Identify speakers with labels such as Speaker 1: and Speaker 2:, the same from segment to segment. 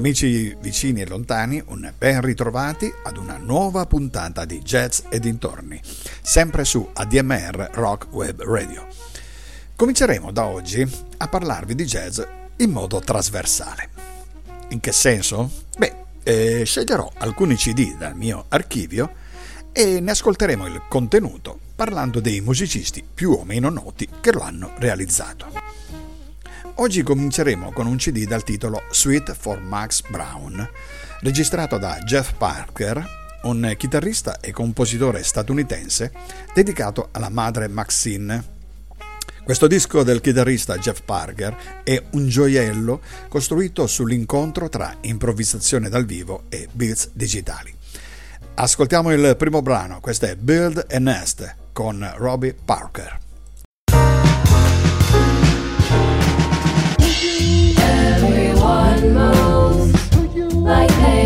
Speaker 1: Amici vicini e lontani, un ben ritrovati ad una nuova puntata di Jazz e dintorni, sempre su ADMR Rock Web Radio. Cominceremo da oggi a parlarvi di jazz in modo trasversale. In che senso? Beh, eh, sceglierò alcuni CD dal mio archivio e ne ascolteremo il contenuto parlando dei musicisti più o meno noti che lo hanno realizzato. Oggi cominceremo con un CD dal titolo Suite for Max Brown, registrato da Jeff Parker, un chitarrista e compositore statunitense dedicato alla madre Maxine. Questo disco del chitarrista Jeff Parker è un gioiello costruito sull'incontro tra improvvisazione dal vivo e beats digitali. Ascoltiamo il primo brano, questo è Build a Nest con Robbie Parker.
Speaker 2: like this.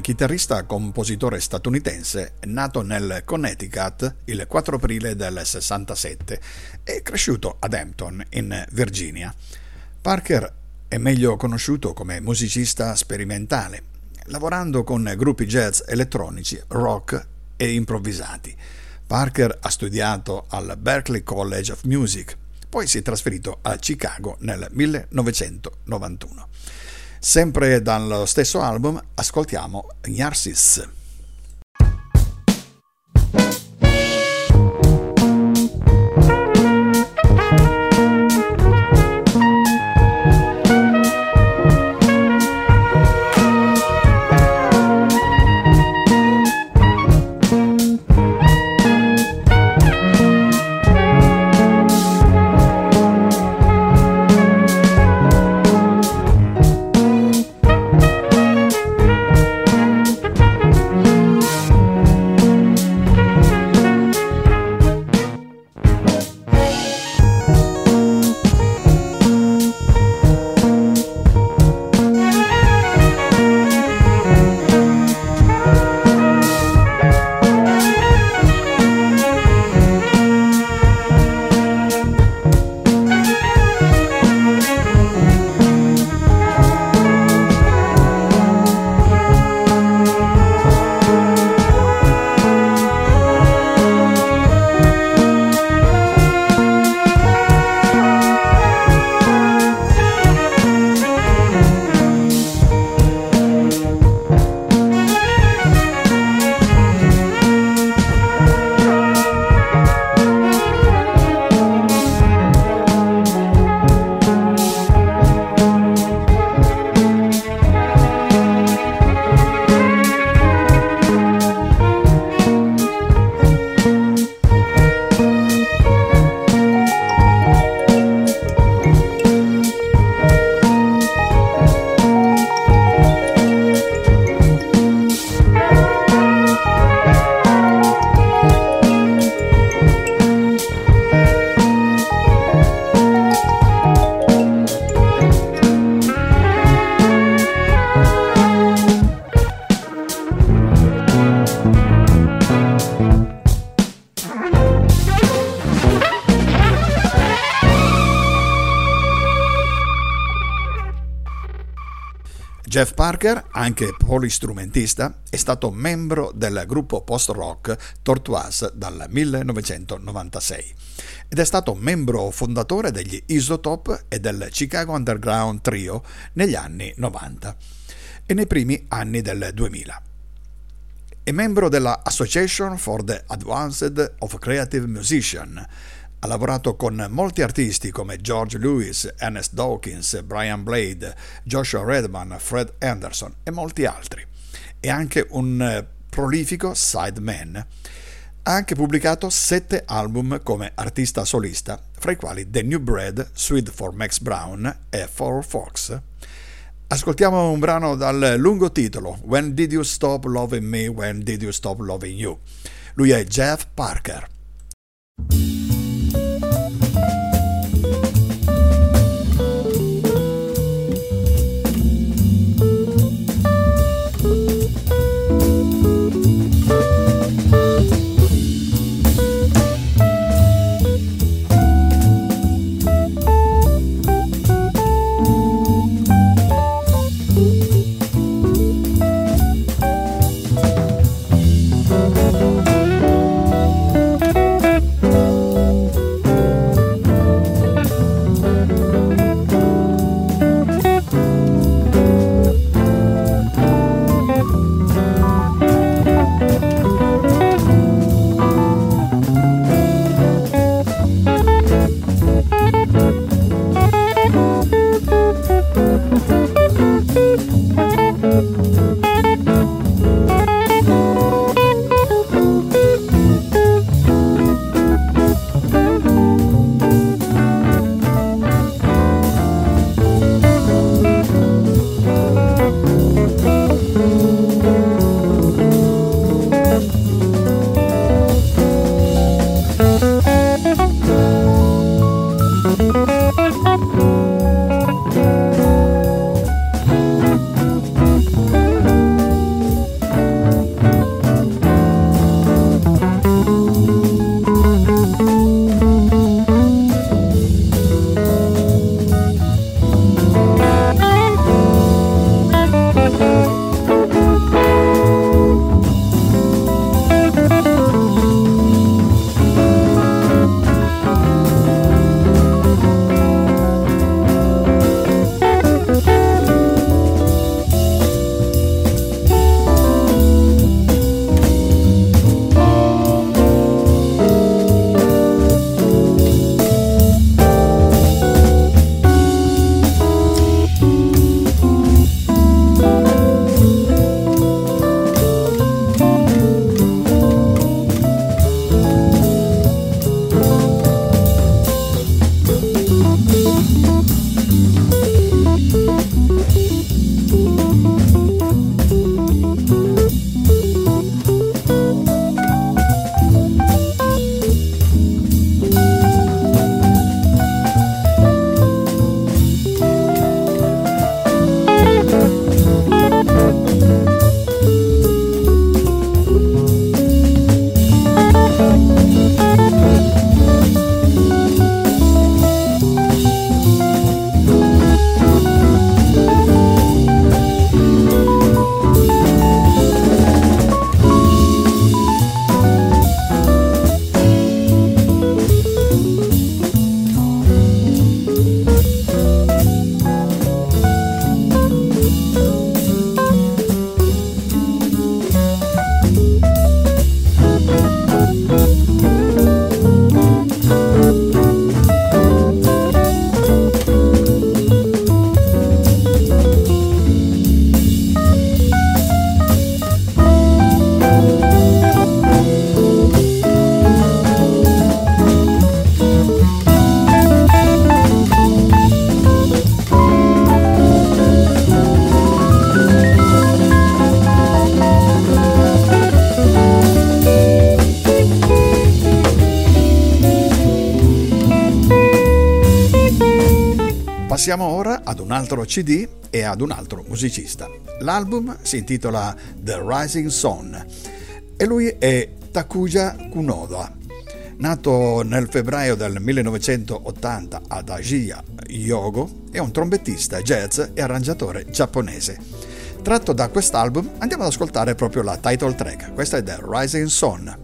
Speaker 1: Chitarrista compositore statunitense nato nel Connecticut il 4 aprile del 67 e cresciuto ad Hampton in Virginia. Parker è meglio conosciuto come musicista sperimentale, lavorando con gruppi jazz elettronici, rock e improvvisati. Parker ha studiato al Berklee College of Music, poi si è trasferito a Chicago nel 1991. Sempre dallo stesso album ascoltiamo Gnarsis. Parker, anche polistrumentista, è stato membro del gruppo post-rock Tortoise dal 1996 ed è stato membro fondatore degli Isotop e del Chicago Underground Trio negli anni 90 e nei primi anni del 2000. È membro della Association for the Advanced of Creative Musician, ha lavorato con molti artisti come George Lewis, Ernest Dawkins, Brian Blade, Joshua Redman, Fred Anderson e molti altri. È anche un eh, prolifico sideman. Ha anche pubblicato sette album come artista solista, fra i quali The New Bread, Sweet for Max Brown e For Fox. Ascoltiamo un brano dal lungo titolo When Did You Stop Loving Me? When Did You Stop Loving You? Lui è Jeff Parker. Un altro CD e ad un altro musicista. L'album si intitola The Rising Sun e lui è Takuya Kunoda. Nato nel febbraio del 1980 ad Ajiya, Yogo, è un trombettista, jazz e arrangiatore giapponese. Tratto da quest'album andiamo ad ascoltare proprio la title track, questa è The Rising Sun.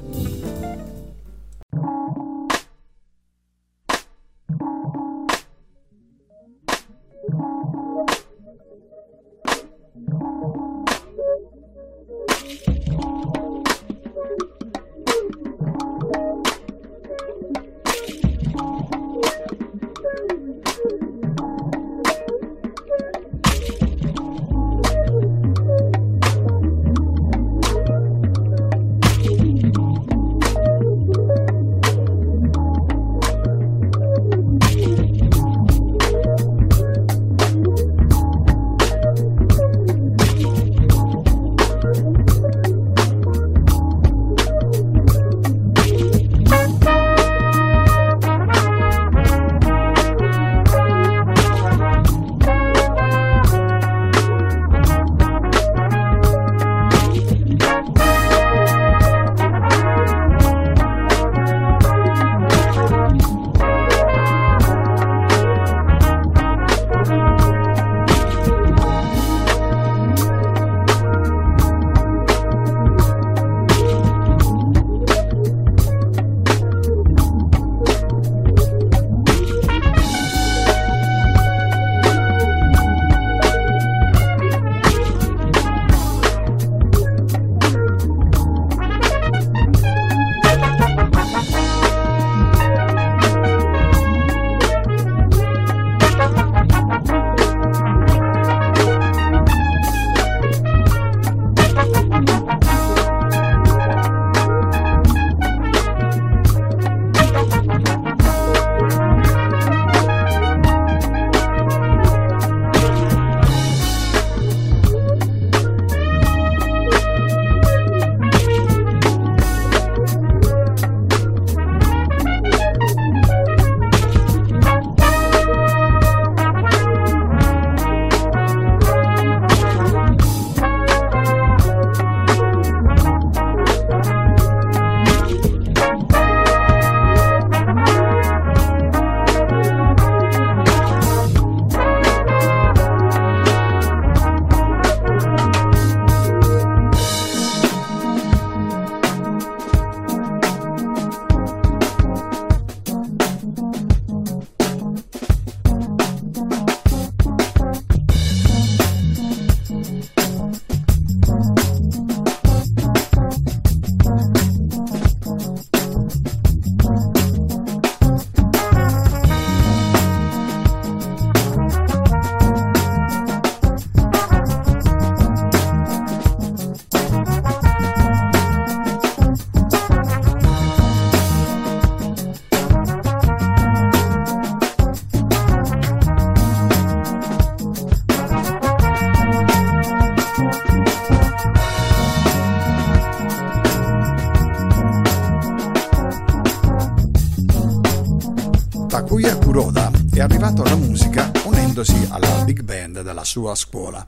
Speaker 1: Sua scuola.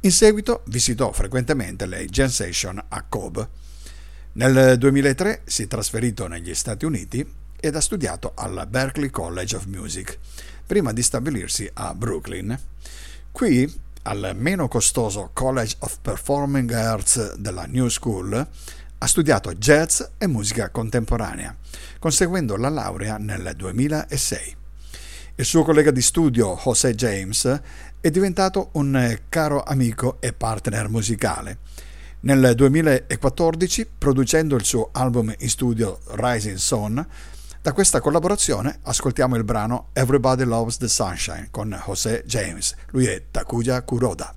Speaker 1: In seguito visitò frequentemente le session a Cobb. Nel 2003 si è trasferito negli Stati Uniti ed ha studiato al Berklee College of Music, prima di stabilirsi a Brooklyn. Qui, al meno costoso College of Performing Arts della New School, ha studiato jazz e musica contemporanea, conseguendo la laurea nel 2006. Il suo collega di studio José James è diventato un eh, caro amico e partner musicale. Nel 2014, producendo il suo album in studio Rising Sun, da questa collaborazione ascoltiamo il brano Everybody Loves the Sunshine con José James. Lui è Takuya Kuroda.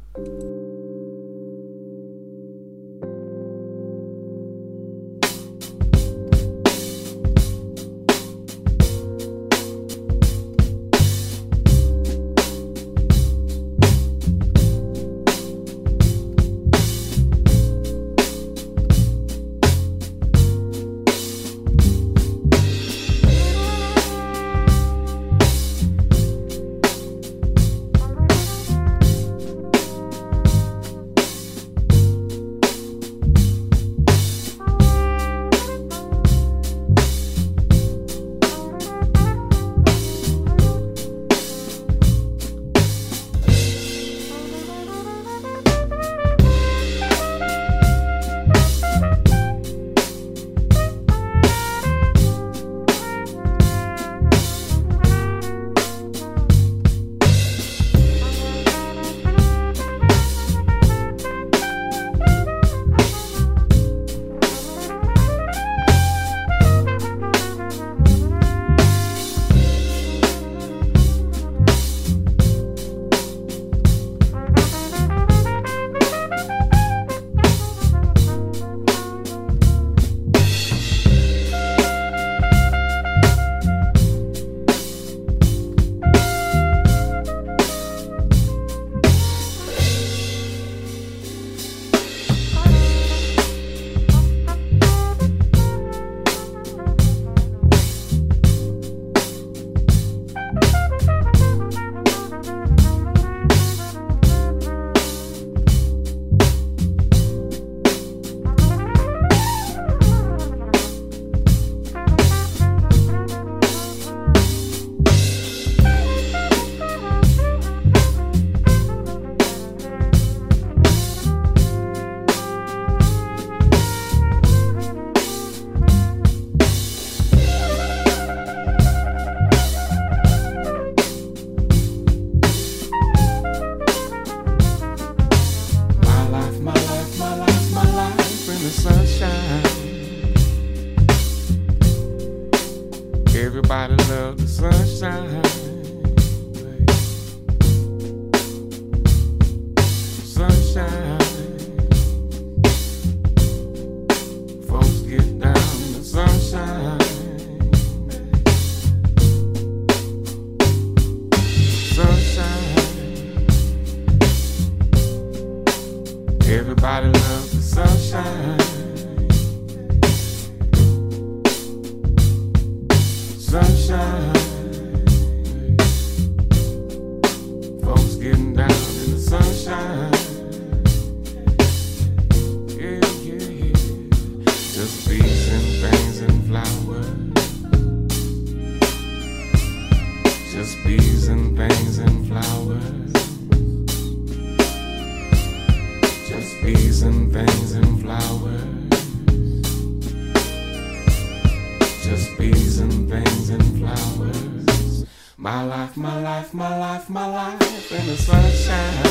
Speaker 3: Life, my life, my life, my life in the sunshine.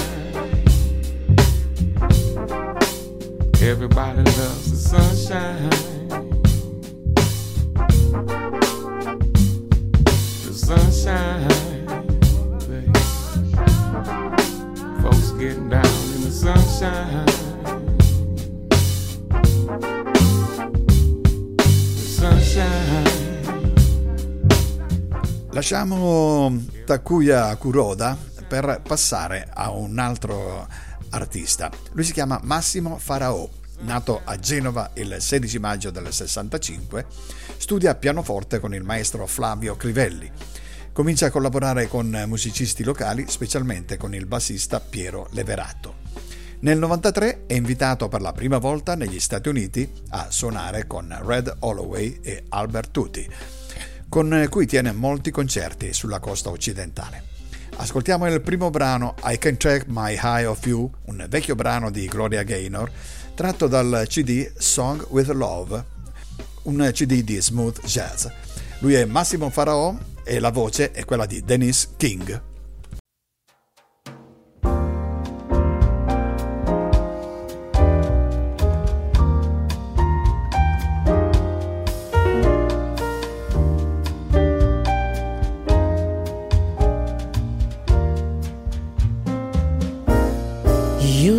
Speaker 3: Everybody loves the sunshine. The sunshine. babe. Folks getting down in the sunshine. The sunshine.
Speaker 1: Lasciamo Takuya Kuroda per passare a un altro artista. Lui si chiama Massimo Farao. Nato a Genova il 16 maggio del 65, studia pianoforte con il maestro Flavio Crivelli. Comincia a collaborare con musicisti locali, specialmente con il bassista Piero Leverato. Nel 93 è invitato per la prima volta negli Stati Uniti a suonare con Red Holloway e Albert Tutti, con cui tiene molti concerti sulla costa occidentale. Ascoltiamo il primo brano I Can Check My High of You, un vecchio brano di Gloria Gaynor, tratto dal CD Song with Love, un CD di smooth jazz. Lui è Massimo Faraò e la voce è quella di Dennis King.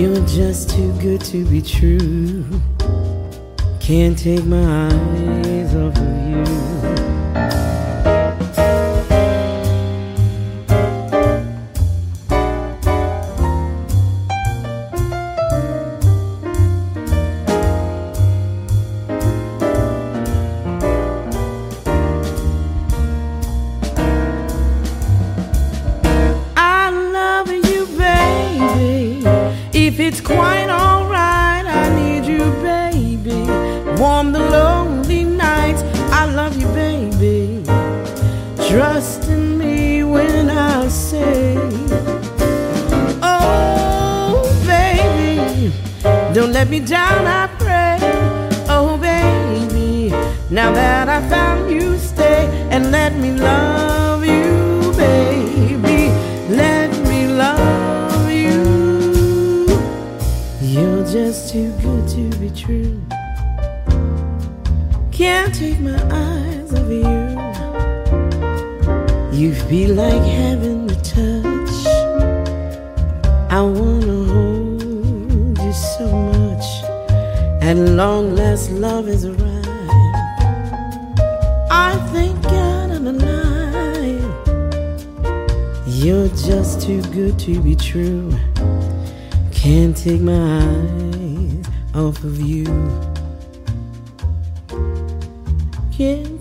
Speaker 4: You're just too good to be true. Can't take my eyes off of you. Much. At long last, love is arrived. I thank God I'm alive. You're just too good to be true. Can't take my eyes off of you. Can't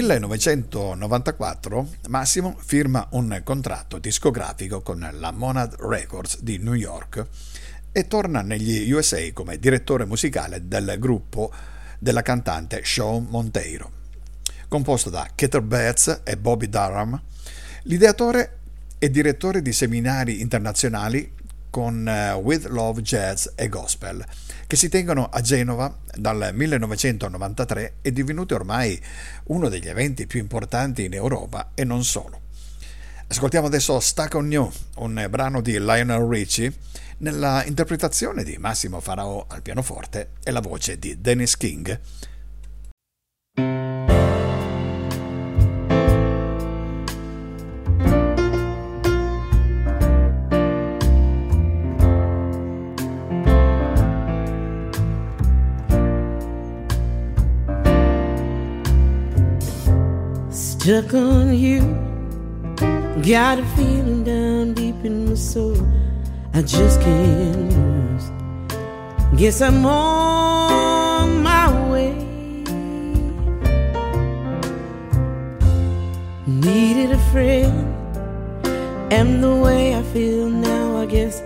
Speaker 1: 1994 Massimo firma un contratto discografico con la Monad Records di New York e torna negli USA come direttore musicale del gruppo della cantante Shawn Monteiro. Composto da Keter Betts e Bobby Durham, l'ideatore e direttore di seminari internazionali con uh, With Love Jazz e Gospel, che si tengono a Genova dal 1993 è divenuto ormai uno degli eventi più importanti in Europa e non solo. Ascoltiamo adesso Stuck on You, un brano di Lionel Richie, nella interpretazione di Massimo Farao al pianoforte e la voce di Dennis King.
Speaker 4: Stuck on you, got a feeling down deep in my soul. I just can't lose. Guess I'm on my way. Needed a friend, and the way I feel now, I guess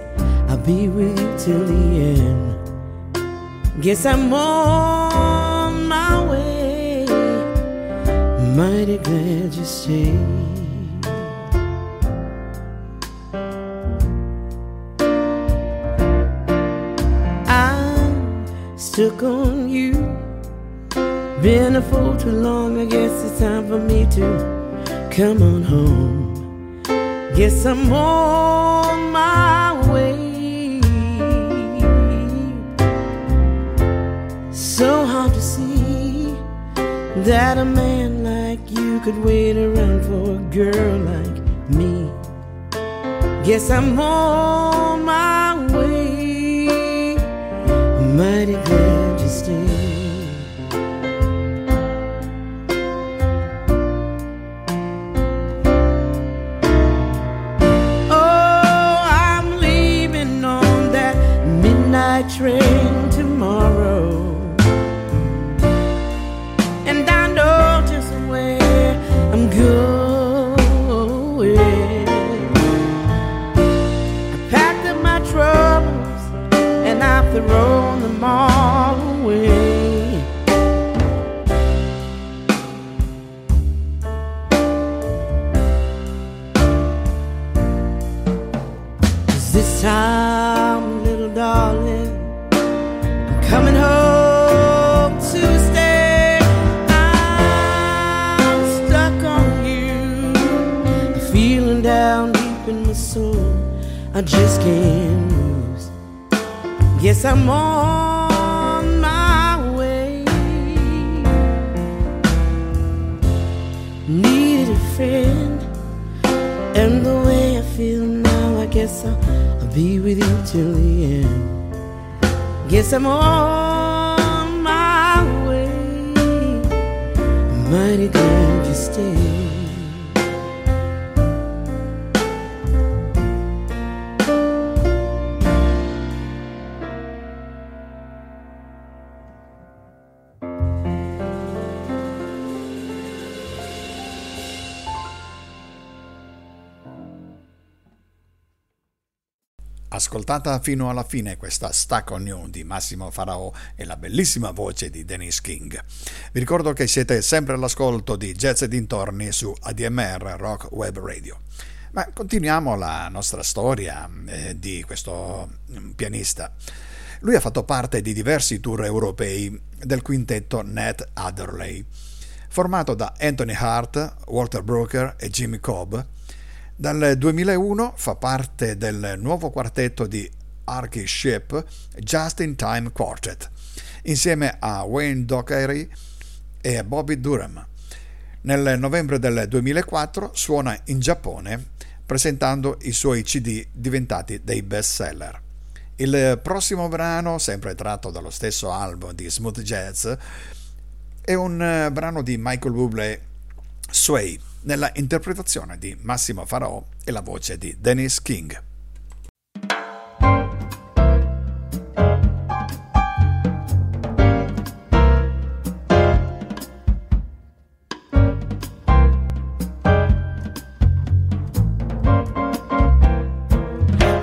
Speaker 4: I'll be with you till the end. Guess I'm on my way. Mighty glad you stayed. stuck on you. Been a fool too long, I guess it's time for me to come on home. Guess I'm on my way. So hard to see that a man you could wait around for a girl like me. Guess I'm on Can't lose. Guess I'm on my way. Needed a friend, and the way I feel now, I guess I'll, I'll be with you till the end. Guess I'm on
Speaker 1: Ascoltata fino alla fine questa Stuck on You di Massimo Farao e la bellissima voce di Dennis King. Vi ricordo che siete sempre all'ascolto di Jazz e dintorni su ADMR Rock Web Radio. Ma continuiamo la nostra storia eh, di questo mm, pianista. Lui ha fatto parte di diversi tour europei del quintetto Ned Adderley, formato da Anthony Hart, Walter Brooker e Jimmy Cobb. Dal 2001 fa parte del nuovo quartetto di Archie Ship Just in Time Quartet, insieme a Wayne Dockery e Bobby Durham. Nel novembre del 2004 suona in Giappone presentando i suoi CD diventati dei best seller. Il prossimo brano, sempre tratto dallo stesso album di Smooth Jazz, è un brano di Michael Bublé, Sway, nella interpretazione di Massimo Farò e la voce di Dennis King.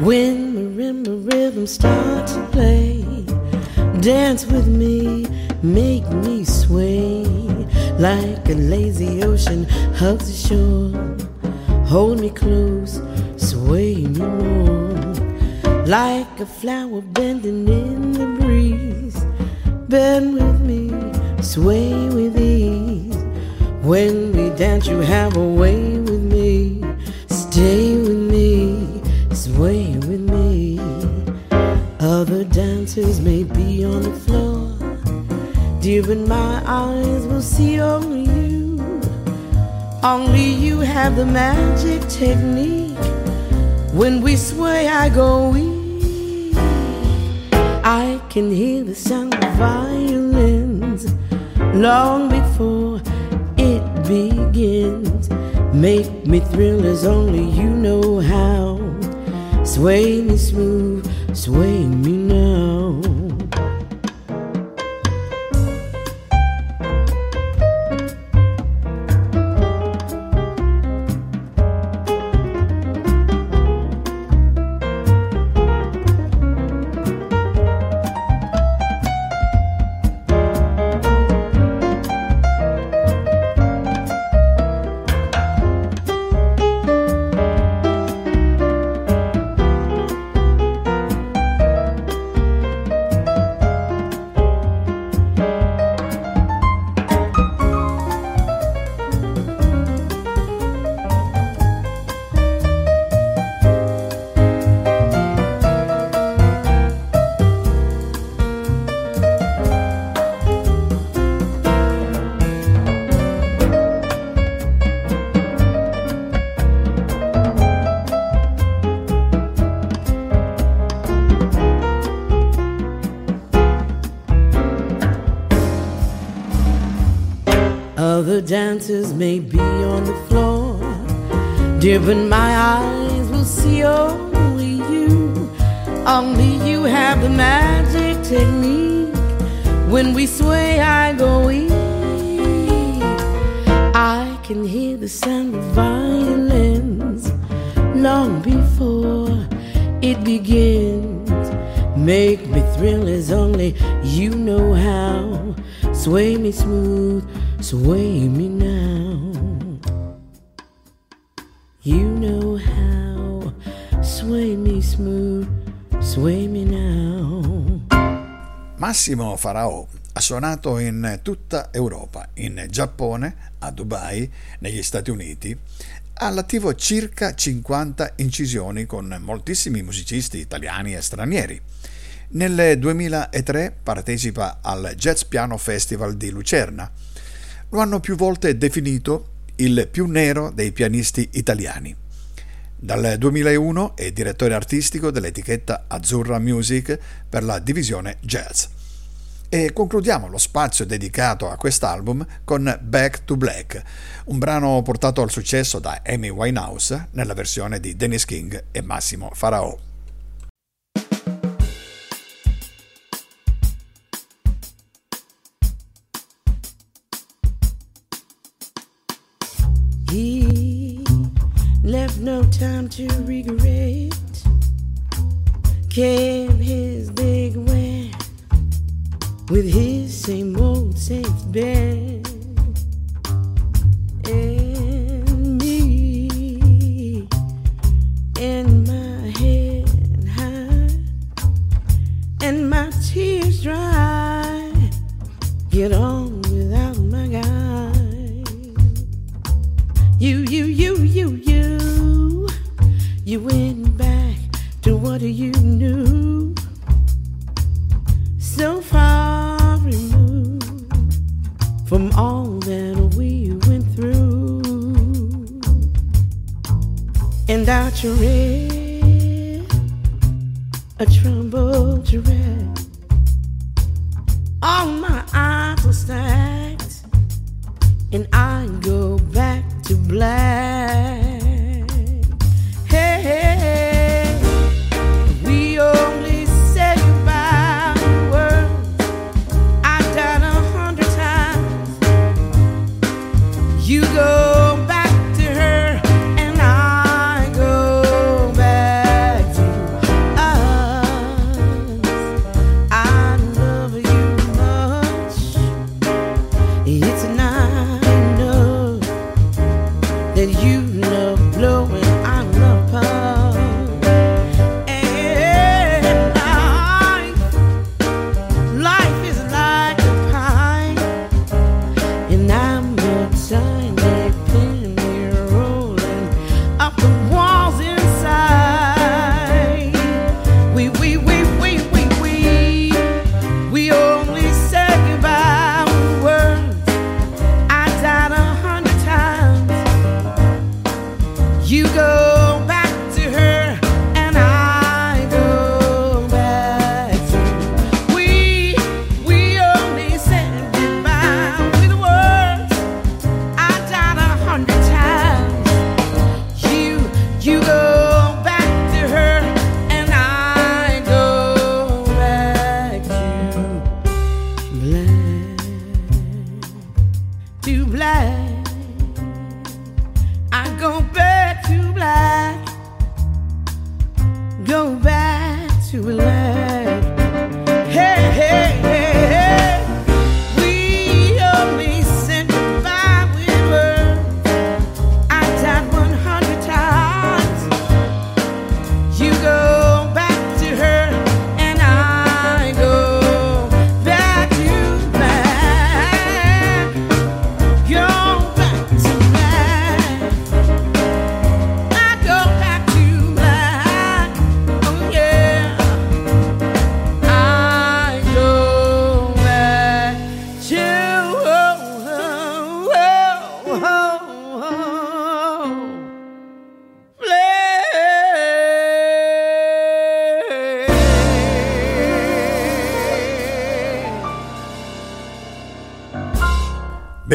Speaker 4: When marimba rhythm start to play, dance with me, make me sway like a lazy ocean hugs the shore. Hold me close, sway me more like a flower bending in the breeze. Bend with me, sway with ease. When we dance, you have a way But my eyes will see only you. Only you have the magic technique. When we sway, I go weak. I can hear the sound of violins long before it begins. Make me thrill as only you know how. Sway me smooth, sway me but my eyes will see only you. Only you have the magic technique. When we sway, I go weak. I can hear the sound of violins long before it begins. Make me thrill as only you know how. Sway me smooth, sway me now.
Speaker 1: Massimo Farao ha suonato in tutta Europa, in Giappone, a Dubai, negli Stati Uniti. Ha all'attivo circa 50 incisioni con moltissimi musicisti italiani e stranieri. Nel 2003 partecipa al Jazz Piano Festival di Lucerna. Lo hanno più volte definito il più nero dei pianisti italiani. Dal 2001 è direttore artistico dell'etichetta Azzurra Music per la divisione jazz. E concludiamo lo spazio dedicato a quest'album con Back to Black, un brano portato al successo da Amy Winehouse nella versione di Dennis King e Massimo Farao.
Speaker 4: He left no time to regret. Big way with his same old safe bet.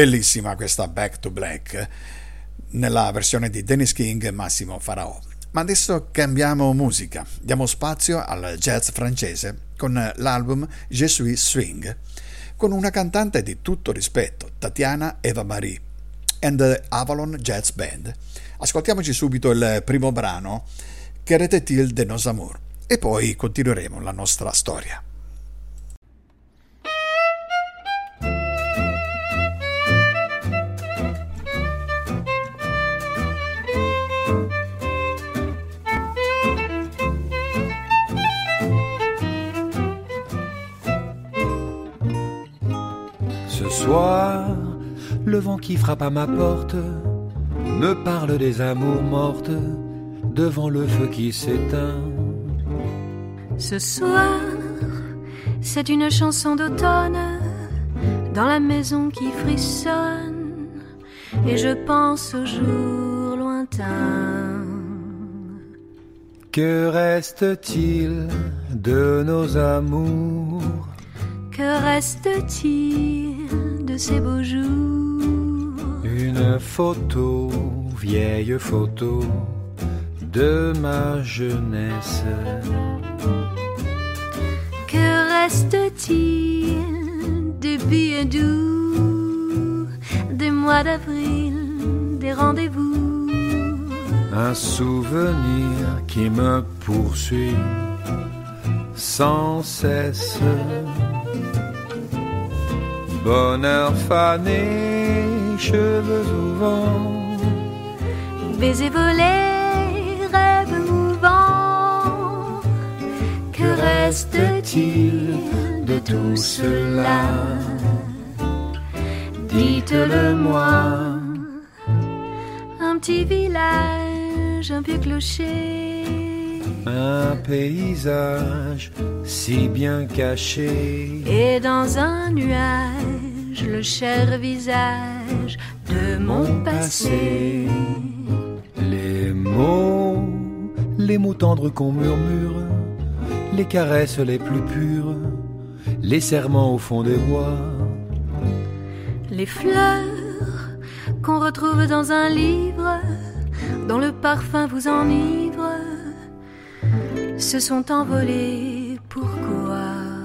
Speaker 1: Bellissima questa Back to Black nella versione di Dennis King e Massimo Farao. Ma adesso cambiamo musica, diamo spazio al jazz francese con l'album Je suis swing, con una cantante di tutto rispetto, Tatiana Eva Marie, and the Avalon Jazz Band. Ascoltiamoci subito il primo brano, Queretetil de nos amour, e poi continueremo la nostra storia.
Speaker 5: Soir, le vent qui frappe à ma porte me parle des amours mortes devant le feu qui s'éteint.
Speaker 2: Ce soir, c'est une chanson d'automne dans la maison qui frissonne et je pense aux jours lointains.
Speaker 5: Que reste-t-il de nos amours?
Speaker 2: Que reste-t-il? De ces beaux jours
Speaker 5: Une photo, vieille photo de ma jeunesse.
Speaker 2: Que reste-t-il des billets doux, des mois d'avril, des rendez-vous?
Speaker 5: Un souvenir qui me poursuit sans cesse. Bonheur fané, cheveux au vent,
Speaker 2: Baisers volés, rêves mouvants. Que reste-t-il de tout cela? Dites-le-moi. Un petit village, un vieux clocher.
Speaker 5: Un paysage si bien caché.
Speaker 2: Et dans un nuage, le cher visage de mon passé.
Speaker 5: Les mots, les mots tendres qu'on murmure, les caresses les plus pures, les serments au fond des bois.
Speaker 2: Les fleurs qu'on retrouve dans un livre, dont le parfum vous enivre, se sont envolées. Pourquoi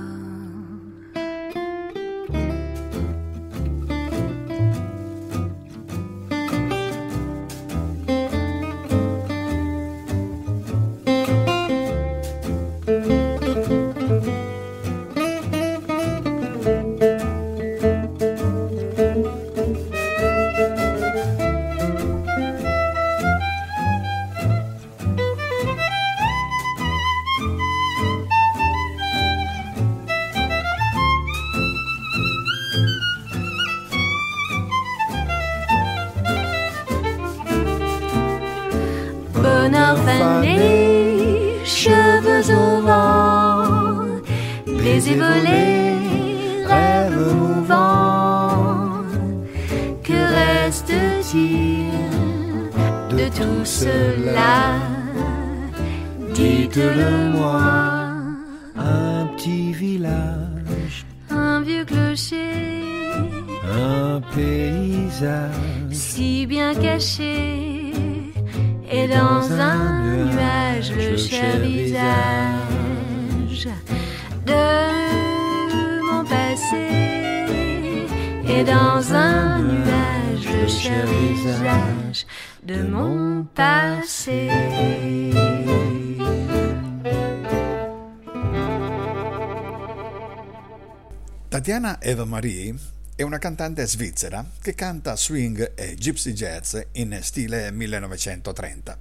Speaker 1: Tatiana Eva Marie è una cantante svizzera che canta swing e gypsy jazz in stile 1930.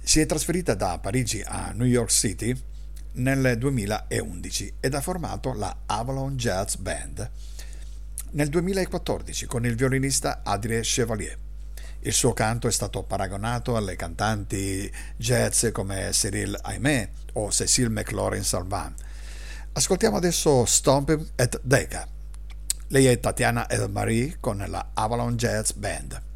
Speaker 1: Si è trasferita da Parigi a New York City nel 2011 ed ha formato la Avalon Jazz Band nel 2014 con il violinista Adrien Chevalier. Il suo canto è stato paragonato alle cantanti jazz come Cyril Aimé o Cécile McLaurin Salvant. Ascoltiamo adesso Stomping at Decca. Lei è Tatiana El Marie con la Avalon Jazz Band.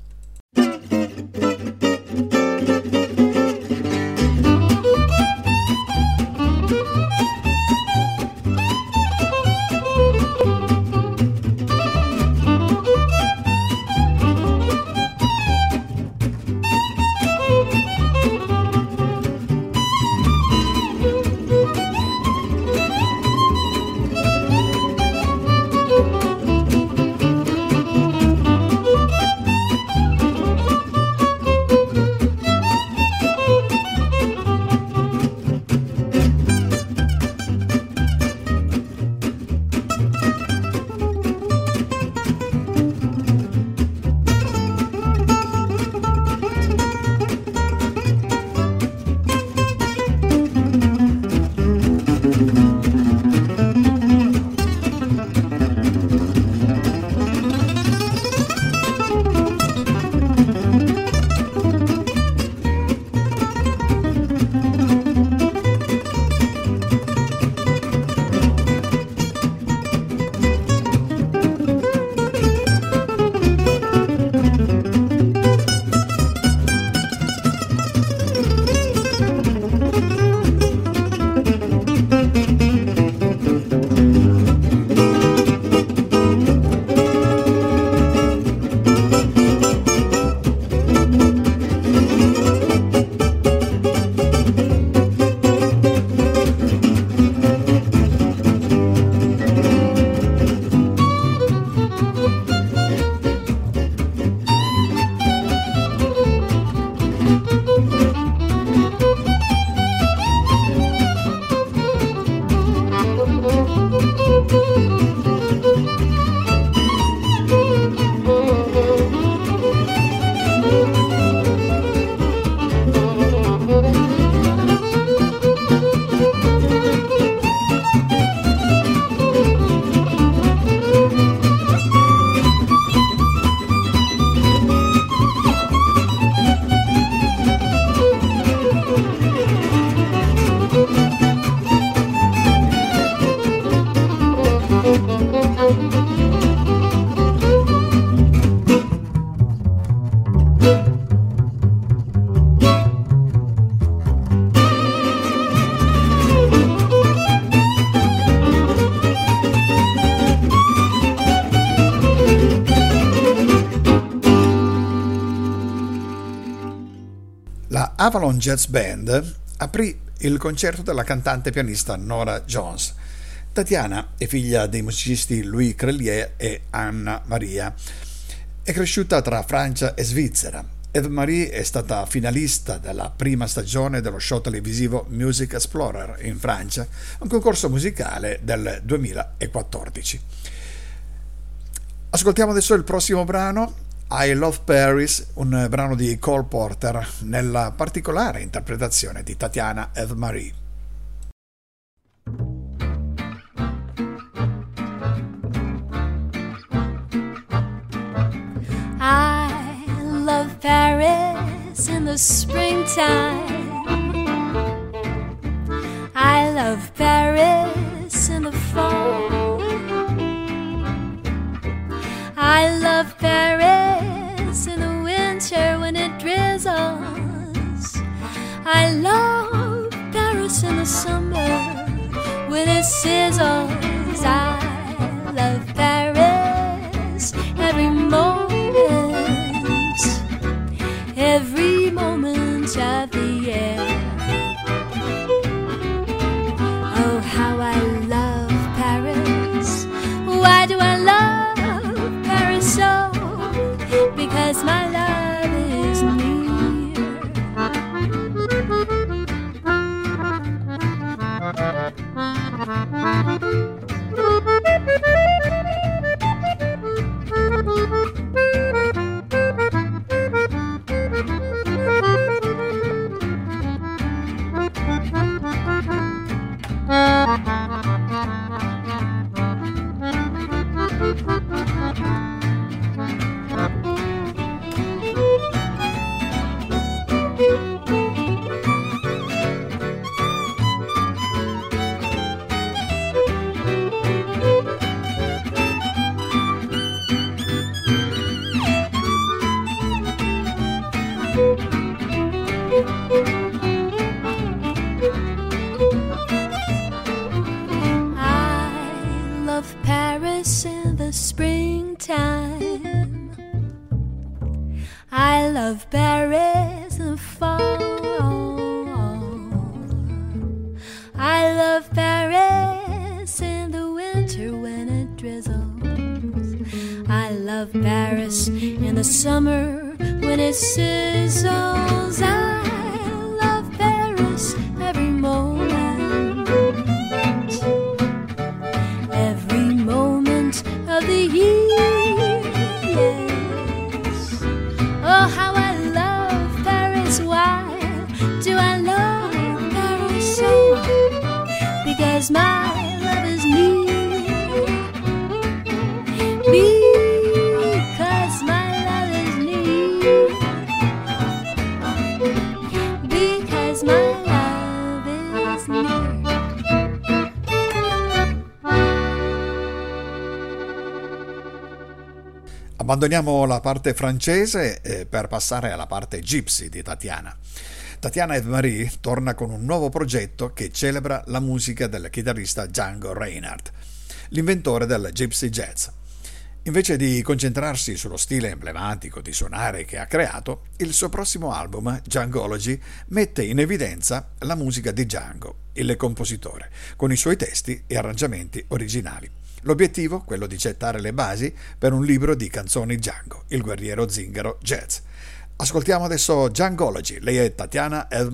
Speaker 1: Avalon Jazz Band aprì il concerto della cantante pianista Nora Jones. Tatiana è figlia dei musicisti Louis Crelier e Anna Maria. È cresciuta tra Francia e Svizzera. Eve Marie è stata finalista della prima stagione dello show televisivo Music Explorer in Francia, un concorso musicale del 2014. Ascoltiamo adesso il prossimo brano, I Love Paris, un brano di Cole Porter nella particolare interpretazione di Tatiana Eve Marie.
Speaker 2: I love Paris in the springtime. When it sizzles. I
Speaker 1: Abbandoniamo la parte francese eh, per passare alla parte gypsy di Tatiana. Tatiana Eve Marie torna con un nuovo progetto che celebra la musica del chitarrista Django Reinhardt, l'inventore del gypsy jazz. Invece di concentrarsi sullo stile emblematico di suonare che ha creato, il suo prossimo album, Djangology, mette in evidenza la musica di Django, il compositore, con i suoi testi e arrangiamenti originali. L'obiettivo, quello di gettare le basi per un libro di canzoni Django, il guerriero zingaro jazz. Ascoltiamo adesso Djangology, lei è Tatiana El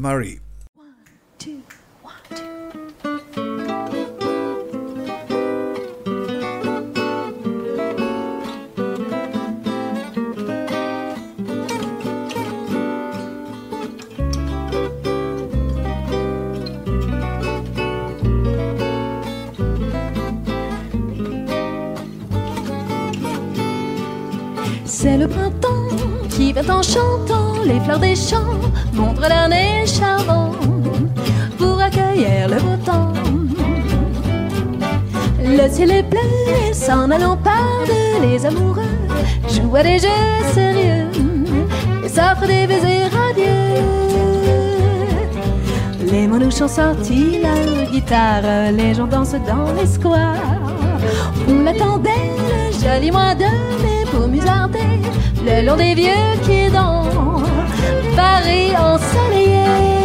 Speaker 6: C'est le printemps qui vient en chantant, les fleurs des champs montrent leur nez charbon pour accueillir le beau temps. Le ciel est bleu s'en allant parle, les amoureux jouent à des jeux sérieux et s'offrent des baisers radieux.
Speaker 2: Les manouches ont sorti leur guitare, les gens dansent dans les squares. On l'attendait, le joli mois de mai, pour musarder le long des vieux quais dans Paris ensoleillé.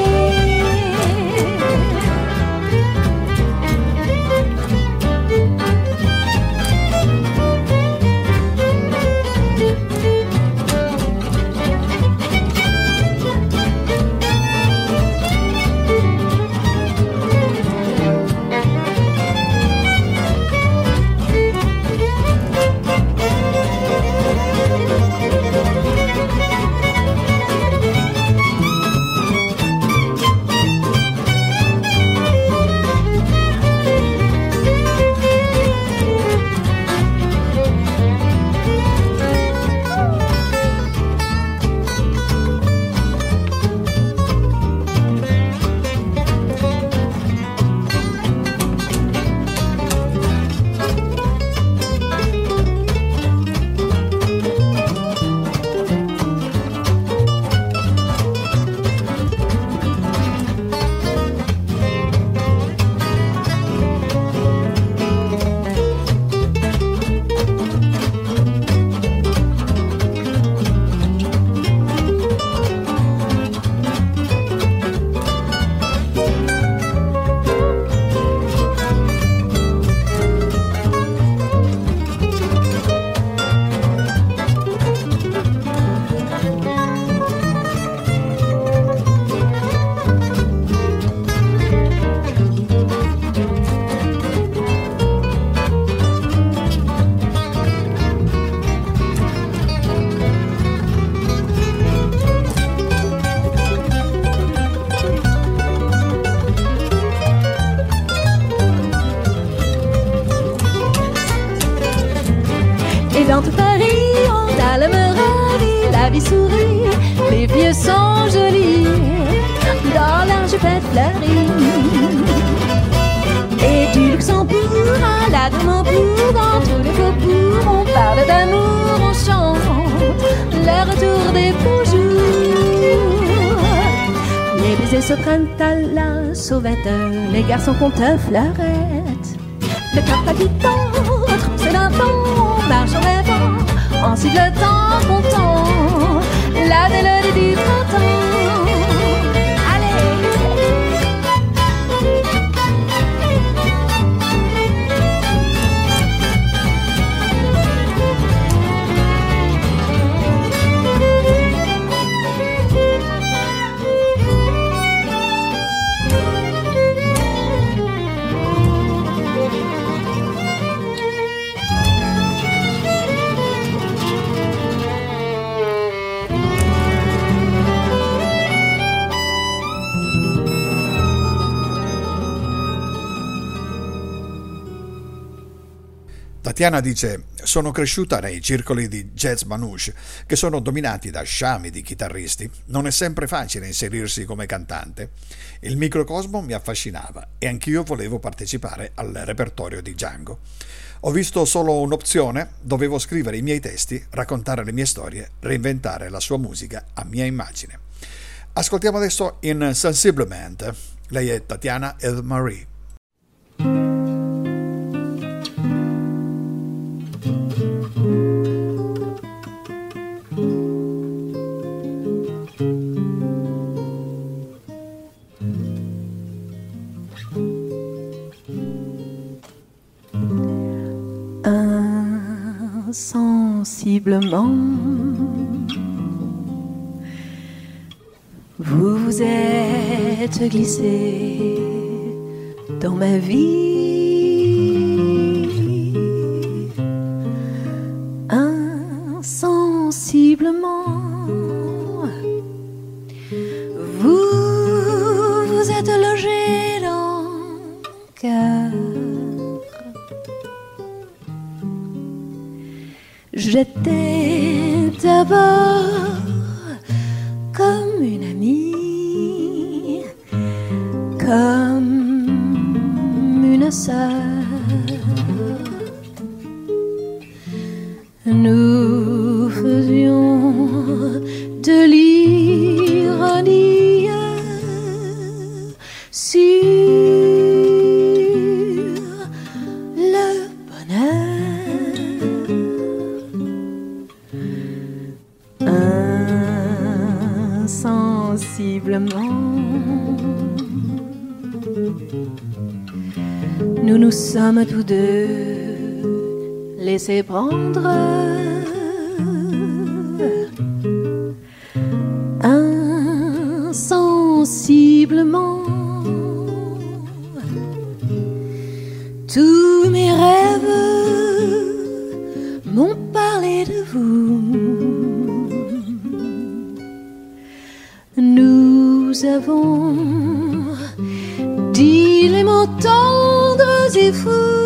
Speaker 2: quand à la sauvette, les garçons comptent fleurette. Le cap habitant, troussé d'un temps, marche en avant, ensuite le temps content, la mélodie du printemps.
Speaker 1: Tatiana dice: Sono cresciuta nei circoli di jazz manouche che sono dominati da sciami di chitarristi. Non è sempre facile inserirsi come cantante. Il microcosmo mi affascinava e anch'io volevo partecipare al repertorio di Django. Ho visto solo un'opzione, dovevo scrivere i miei testi, raccontare le mie storie, reinventare la sua musica a mia immagine. Ascoltiamo adesso in Sensiblement. Lei è Tatiana El Marie.
Speaker 2: Vous vous êtes glissé dans ma vie prendre insensiblement. Tous mes rêves m'ont parlé de vous. Nous avons dit les mots tendres et fous,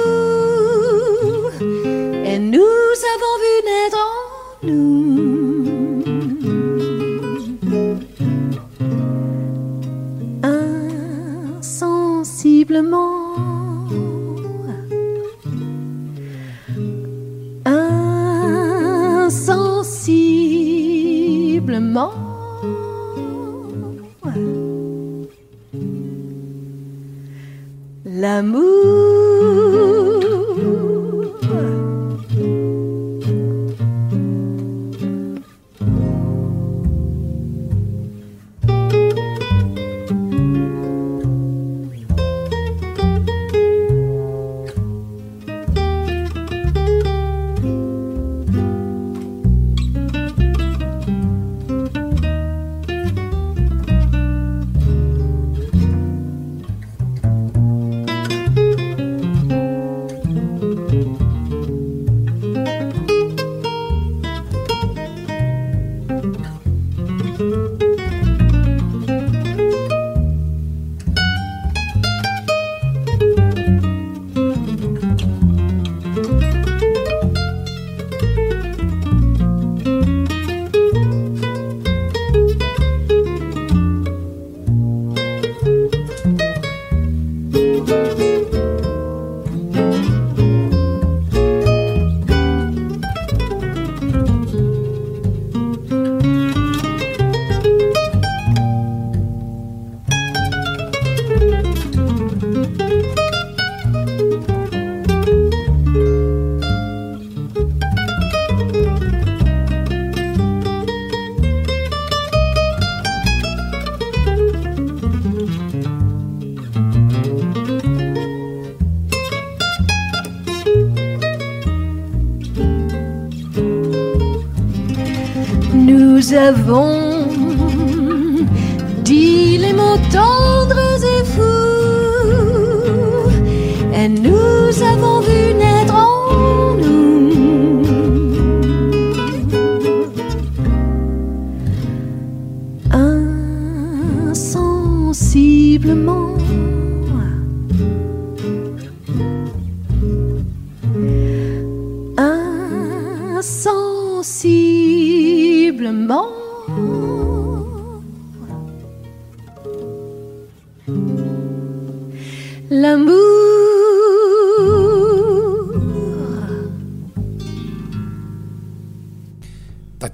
Speaker 2: vont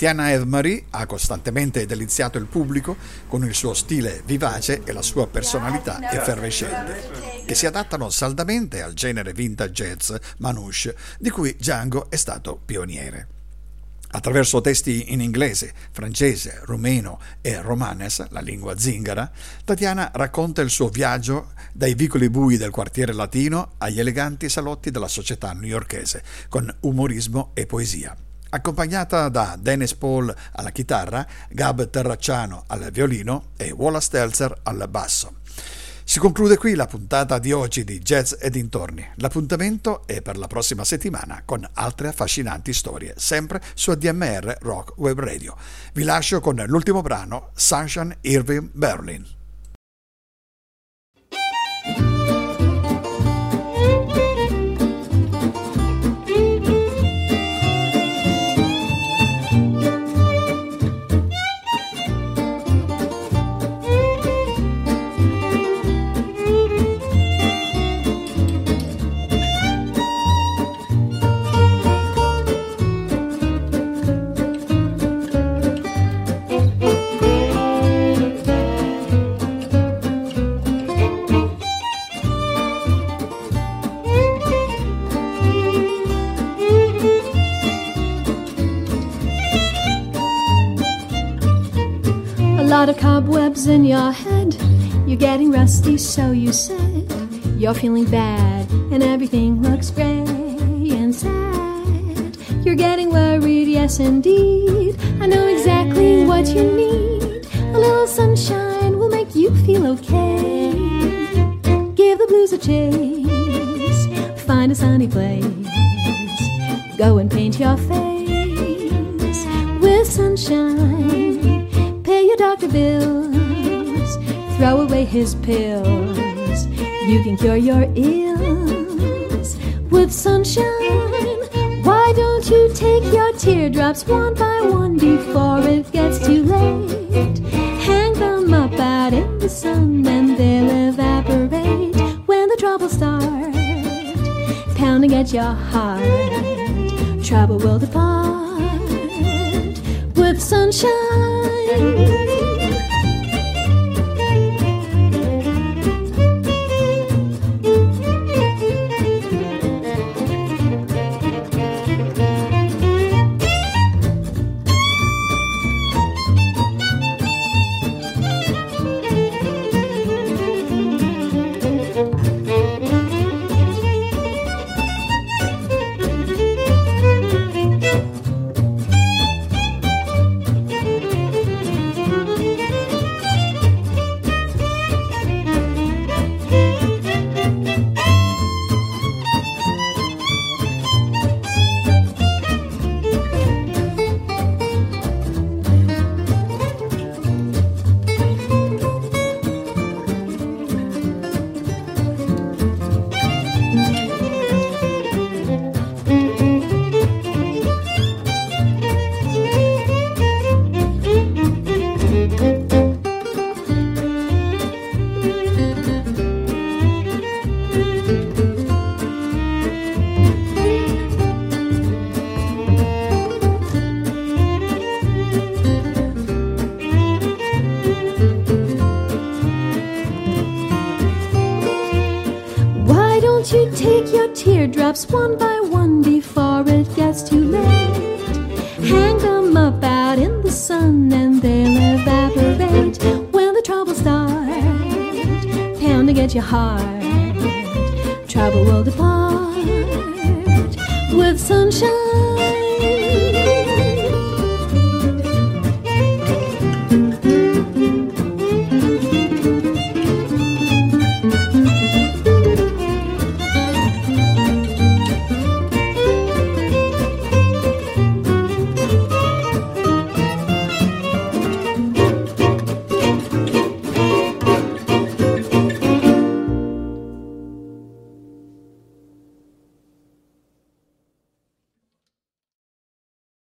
Speaker 1: Tatiana Eve-Marie ha costantemente deliziato il pubblico con il suo stile vivace e la sua personalità effervescente, che si adattano saldamente al genere vintage jazz manouche di cui Django è stato pioniere. Attraverso testi in inglese, francese, rumeno e romanes, la lingua zingara, Tatiana racconta il suo viaggio dai vicoli bui del quartiere latino agli eleganti salotti della società newyorkese, con umorismo e poesia. Accompagnata da Dennis Paul alla chitarra, Gab Terracciano al violino e Wallace Stelzer al basso. Si conclude qui la puntata di oggi di Jazz e dintorni. L'appuntamento è per la prossima settimana con altre affascinanti storie, sempre su ADMR Rock Web Radio. Vi lascio con l'ultimo brano, Sunshine Irving Berlin.
Speaker 2: Cobwebs in your head. You're getting rusty, so you said. You're feeling bad. and everything looks gray and sad. You're getting worried, yes, indeed. I know exactly what you need. A little sunshine will make you feel okay. Give the blues a chase, find a sunny place. Go and paint your face with sunshine. Pay your doctor bills, throw away his pills. You can cure your ills with sunshine. Why don't you take your teardrops one by one before it gets too late? Hang them up out in the sun and they'll evaporate when the troubles start pounding at your heart. Trouble will depart with sunshine.